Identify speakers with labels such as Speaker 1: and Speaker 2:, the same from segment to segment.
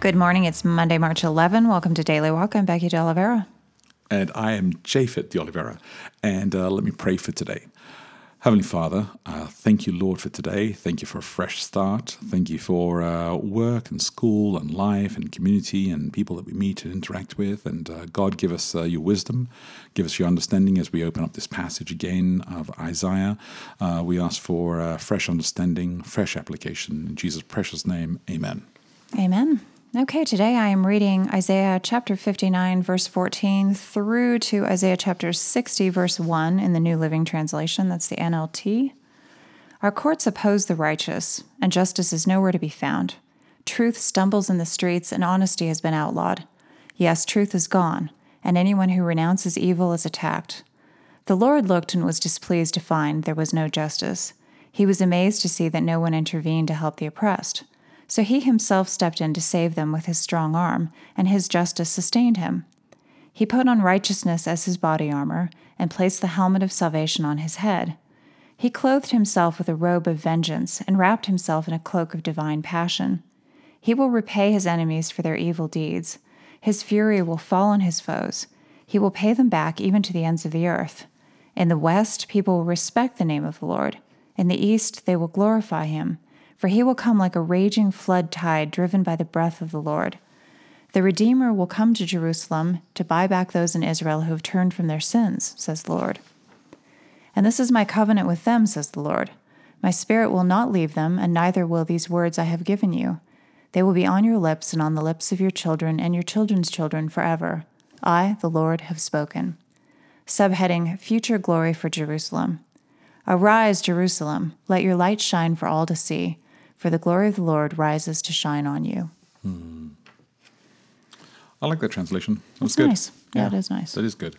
Speaker 1: Good morning. It's Monday, March 11. Welcome to Daily Walk. I'm Becky De Oliveira.
Speaker 2: And I am Japhet de Oliveira. And uh, let me pray for today. Heavenly Father, uh, thank you, Lord, for today. Thank you for a fresh start. Thank you for uh, work and school and life and community and people that we meet and interact with. And uh, God, give us uh, your wisdom, give us your understanding as we open up this passage again of Isaiah. Uh, we ask for uh, fresh understanding, fresh application. In Jesus' precious name, amen.
Speaker 1: Amen. Okay, today I am reading Isaiah chapter 59, verse 14, through to Isaiah chapter 60, verse 1 in the New Living Translation. That's the NLT. Our courts oppose the righteous, and justice is nowhere to be found. Truth stumbles in the streets, and honesty has been outlawed. Yes, truth is gone, and anyone who renounces evil is attacked. The Lord looked and was displeased to find there was no justice. He was amazed to see that no one intervened to help the oppressed. So he himself stepped in to save them with his strong arm, and his justice sustained him. He put on righteousness as his body armor, and placed the helmet of salvation on his head. He clothed himself with a robe of vengeance, and wrapped himself in a cloak of divine passion. He will repay his enemies for their evil deeds. His fury will fall on his foes. He will pay them back even to the ends of the earth. In the west, people will respect the name of the Lord. In the east, they will glorify him for he will come like a raging flood tide driven by the breath of the Lord. The Redeemer will come to Jerusalem to buy back those in Israel who have turned from their sins, says the Lord. And this is my covenant with them, says the Lord. My spirit will not leave them, and neither will these words I have given you. They will be on your lips and on the lips of your children and your children's children forever. I, the Lord, have spoken. Subheading Future Glory for Jerusalem. Arise, Jerusalem, let your light shine for all to see for the glory of the Lord rises to shine on you. Hmm.
Speaker 2: I like that translation.
Speaker 1: That's good. nice. Yeah, yeah, it is nice.
Speaker 2: That is good.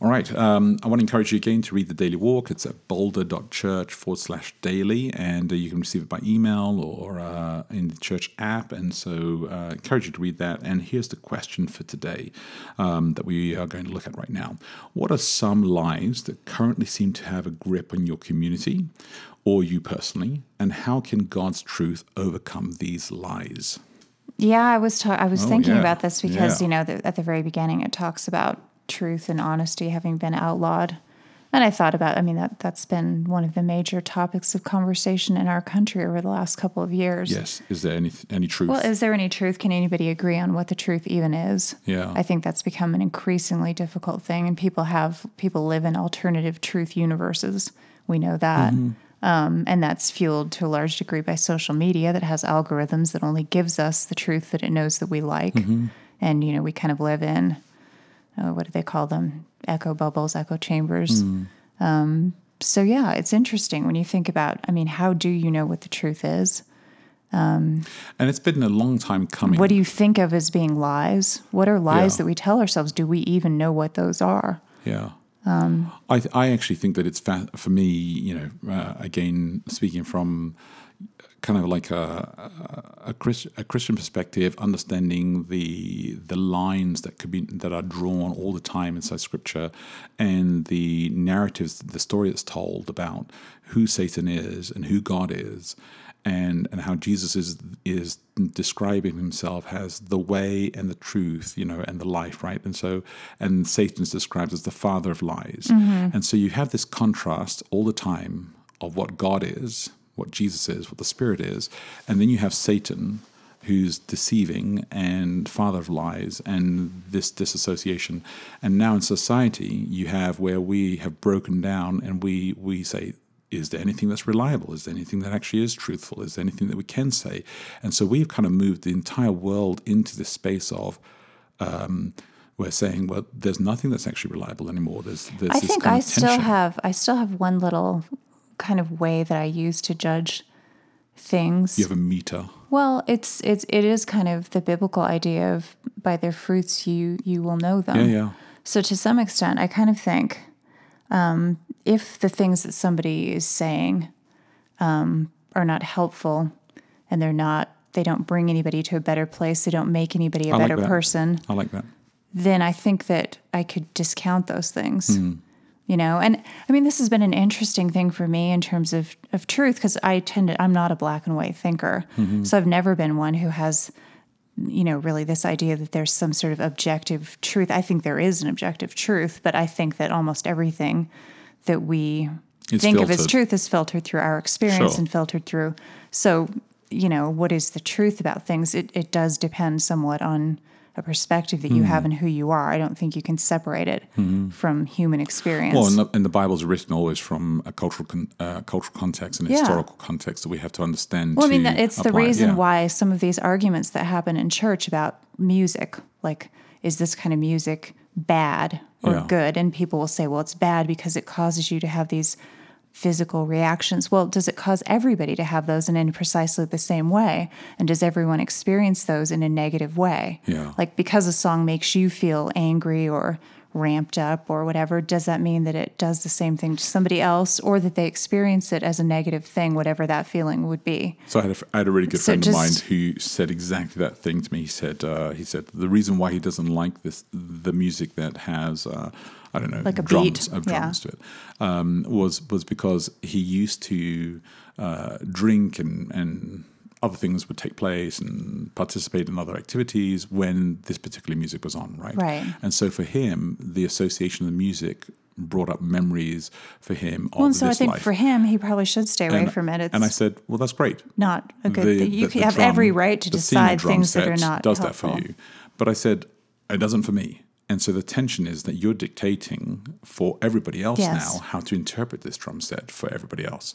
Speaker 2: All right. Um, I want to encourage you again to read the Daily Walk. It's at boulder.church forward slash daily, and uh, you can receive it by email or uh, in the church app. And so uh, encourage you to read that. And here's the question for today um, that we are going to look at right now. What are some lies that currently seem to have a grip on your community? or you personally, and how can God's truth overcome these lies?
Speaker 1: Yeah, I was ta- I was oh, thinking yeah. about this because yeah. you know the, at the very beginning it talks about truth and honesty having been outlawed, and I thought about I mean that that's been one of the major topics of conversation in our country over the last couple of years.
Speaker 2: Yes, is there any any truth?
Speaker 1: Well, is there any truth? Can anybody agree on what the truth even is?
Speaker 2: Yeah,
Speaker 1: I think that's become an increasingly difficult thing, and people have people live in alternative truth universes. We know that. Mm-hmm. Um, and that's fueled to a large degree by social media that has algorithms that only gives us the truth that it knows that we like. Mm-hmm. And, you know, we kind of live in, uh, what do they call them? Echo bubbles, echo chambers. Mm. Um, so, yeah, it's interesting when you think about, I mean, how do you know what the truth is?
Speaker 2: Um, and it's been a long time coming.
Speaker 1: What do you think of as being lies? What are lies yeah. that we tell ourselves? Do we even know what those are?
Speaker 2: Yeah. Um, I, I actually think that it's fa- for me, you know, uh, again, speaking from kind of like a a, Christ, a, Christian perspective, understanding the the lines that could be that are drawn all the time inside Scripture, and the narratives, the story that's told about who Satan is and who God is, and and how Jesus is is describing himself as the way and the truth, you know, and the life, right? And so and Satan is described as the father of lies. Mm-hmm. And so you have this contrast all the time of what God is, what Jesus is, what the Spirit is, and then you have Satan who's deceiving and father of lies and this disassociation. And now in society you have where we have broken down and we we say is there anything that's reliable? Is there anything that actually is truthful? Is there anything that we can say? And so we've kind of moved the entire world into this space of um, we're saying, well, there's nothing that's actually reliable anymore. There's, there's
Speaker 1: I think I still have I still have one little kind of way that I use to judge things.
Speaker 2: You have a meter.
Speaker 1: Well, it's it's it is kind of the biblical idea of by their fruits you you will know them.
Speaker 2: Yeah, yeah.
Speaker 1: So to some extent, I kind of think um, if the things that somebody is saying um, are not helpful and they're not, they don't bring anybody to a better place, they don't make anybody a
Speaker 2: I
Speaker 1: better
Speaker 2: that.
Speaker 1: person,
Speaker 2: I like that.
Speaker 1: then I think that I could discount those things. You know, and I mean, this has been an interesting thing for me in terms of, of truth because I tend to, I'm not a black and white thinker. Mm-hmm. So I've never been one who has, you know, really this idea that there's some sort of objective truth. I think there is an objective truth, but I think that almost everything that we
Speaker 2: It's
Speaker 1: think of as truth is filtered through our experience
Speaker 2: Sure.
Speaker 1: and filtered through. So, you know, what is the truth about things? It, it does depend somewhat on a perspective that you have
Speaker 2: Hmm.
Speaker 1: and who you are. I don't think you can separate it from human experience.
Speaker 2: Well, and the, and the Bible's written always from a cultural con, uh, cultural context and
Speaker 1: Yeah.
Speaker 2: historical context that we have to understand.
Speaker 1: Well, I mean,
Speaker 2: to
Speaker 1: it's the
Speaker 2: apply it.
Speaker 1: reason
Speaker 2: Yeah.
Speaker 1: why some of these arguments that happen in church about music, like, is this kind of music bad or
Speaker 2: Yeah.
Speaker 1: good? And people will say, well, it's bad because it causes you to have these physical reactions. Well, does it cause everybody to have those and in precisely the same way? And does everyone experience those in a negative way?
Speaker 2: Yeah.
Speaker 1: Like, because a song makes you feel angry or ramped up or whatever, does that mean that it does the same thing to somebody else or that they experience it as a negative thing, whatever that feeling would be?
Speaker 2: So I had, a, I had a really good
Speaker 1: So
Speaker 2: friend of mine who said exactly that thing to me. He said uh, he said the reason why he doesn't like this the music that has uh, I don't know
Speaker 1: Like a
Speaker 2: drums
Speaker 1: beat,
Speaker 2: of
Speaker 1: yeah.
Speaker 2: drums to it um, was was because he used to uh, drink and and other things would take place and participate in other activities when this particular music was on, right?
Speaker 1: Right.
Speaker 2: And so for him, the association of the music brought up memories for him of
Speaker 1: Well, and so I think
Speaker 2: life.
Speaker 1: for him, he probably should stay away
Speaker 2: and,
Speaker 1: from it. It's
Speaker 2: and I said, well, that's great
Speaker 1: not a good
Speaker 2: the-
Speaker 1: thing. You
Speaker 2: the- the
Speaker 1: have
Speaker 2: drum-
Speaker 1: every right to decide things that are not
Speaker 2: does
Speaker 1: helpful.
Speaker 2: that for you. But I said it doesn't for me. And so the tension is that you're dictating for everybody else
Speaker 1: Yes.
Speaker 2: now how to interpret this drum set for everybody else,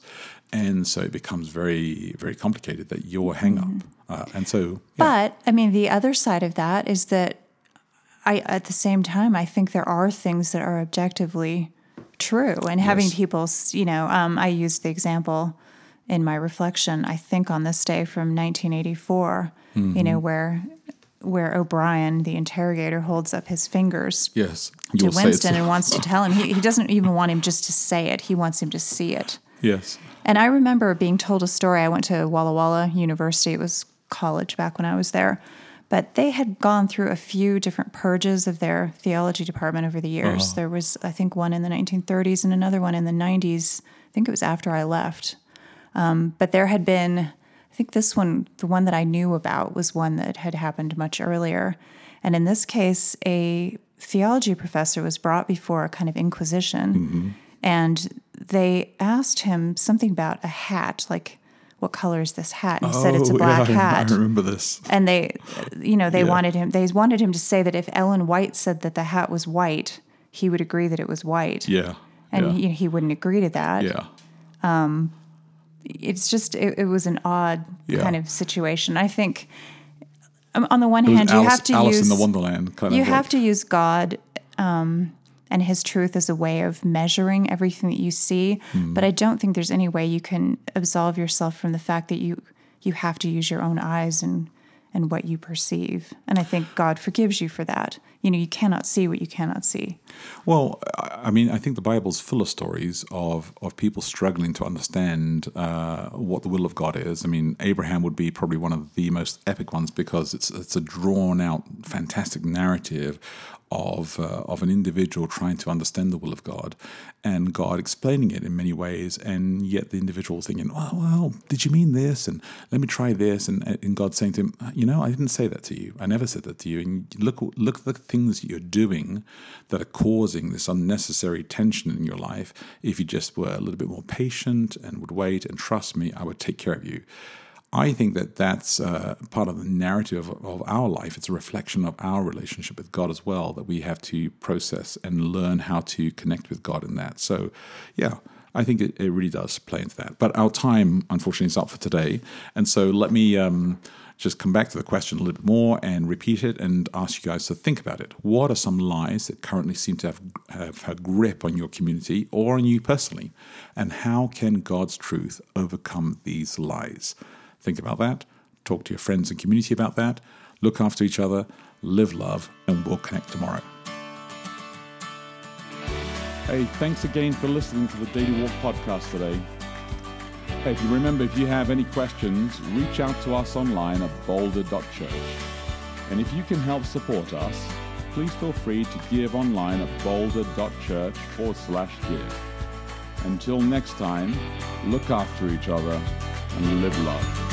Speaker 2: and so it becomes very very complicated that your hang up. Uh, and so yeah,
Speaker 1: But I mean, the other side of that is that I, at the same time, I think there are things that are objectively true. And having
Speaker 2: Yes.
Speaker 1: people, you know, um, I used the example in my reflection. I think on this day from 1984, you know,
Speaker 2: Mm-hmm.
Speaker 1: where where O'Brien, the interrogator, holds up his fingers
Speaker 2: yes,
Speaker 1: to
Speaker 2: you'll say it's-
Speaker 1: Winston and wants to tell him. He, he doesn't even want him just to say it. He wants him to see it.
Speaker 2: yes,
Speaker 1: And I remember being told a story. I went to Walla Walla University. It was college back when I was there. But they had gone through a few different purges of their theology department over the years. There was, I think, one in the 1930s and another one in the 90s. I think it was after I left. Um, but there had been, I think this one, the one that I knew about, was one that had happened much earlier. And in this case, a theology professor was brought before a kind of inquisition. Mm-hmm. And they asked him something about a hat, like, what color is this hat? And he said it's a
Speaker 2: Oh,
Speaker 1: black
Speaker 2: yeah, I-
Speaker 1: hat.
Speaker 2: I remember this.
Speaker 1: And they, you know, they
Speaker 2: Yeah.
Speaker 1: wanted him. They wanted him to say that if Ellen White said that the hat was white, he would agree that it was white.
Speaker 2: Yeah,
Speaker 1: And
Speaker 2: yeah,
Speaker 1: he, he wouldn't agree to that.
Speaker 2: yeah.
Speaker 1: Um, It's just it, it was an odd
Speaker 2: Yeah.
Speaker 1: kind of situation. I think um, on the one hand, you
Speaker 2: Alice,
Speaker 1: have to
Speaker 2: Alice
Speaker 1: use
Speaker 2: in the Wonderland kind
Speaker 1: you
Speaker 2: of.
Speaker 1: have
Speaker 2: like-
Speaker 1: to use God um, and His truth as a way of measuring everything that you see.
Speaker 2: Hmm.
Speaker 1: But I don't think there's any way you can absolve yourself from the fact that you you have to use your own eyes and and what you perceive. And I think God forgives you for that. You know, you cannot see what you cannot see.
Speaker 2: Well, I mean, I think the Bible's full of stories of, of people struggling to understand uh, what the will of God is. I mean, Abraham would be probably one of the most epic ones because it's it's a drawn out, fantastic narrative of uh, of an individual trying to understand the will of God, and God explaining it in many ways, and yet the individual thinking, "Oh, well, did you mean this?" and "Let me try this," and and God saying to him, "You know, I didn't say that to you. I never said that to you. And look, look the things that you're doing that are causing this unnecessary tension in your life. If you just were a little bit more patient and would wait and trust me, I would take care of you." I think that that's uh, part of the narrative of, of our life. It's a reflection of our relationship with God as well that we have to process and learn how to connect with God in that. So, yeah, I think it, it really does play into that. But our time, unfortunately, is up for today. And so let me um, just come back to the question a little bit more and repeat it and ask you guys to think about it. What are some lies that currently seem to have, have a grip on your community or on you personally? And how can God's truth overcome these lies? Think about that. talk to your friends and community about that. Look after each other, live love, and we'll connect tomorrow. Hey, thanks again for listening to the Daily Walk podcast today. If you remember, if you have any questions, reach out to us online at boulder.church. And if you can help support us, please feel free to give online at boulder.church forward slash give. Until next time, look after each other and live love.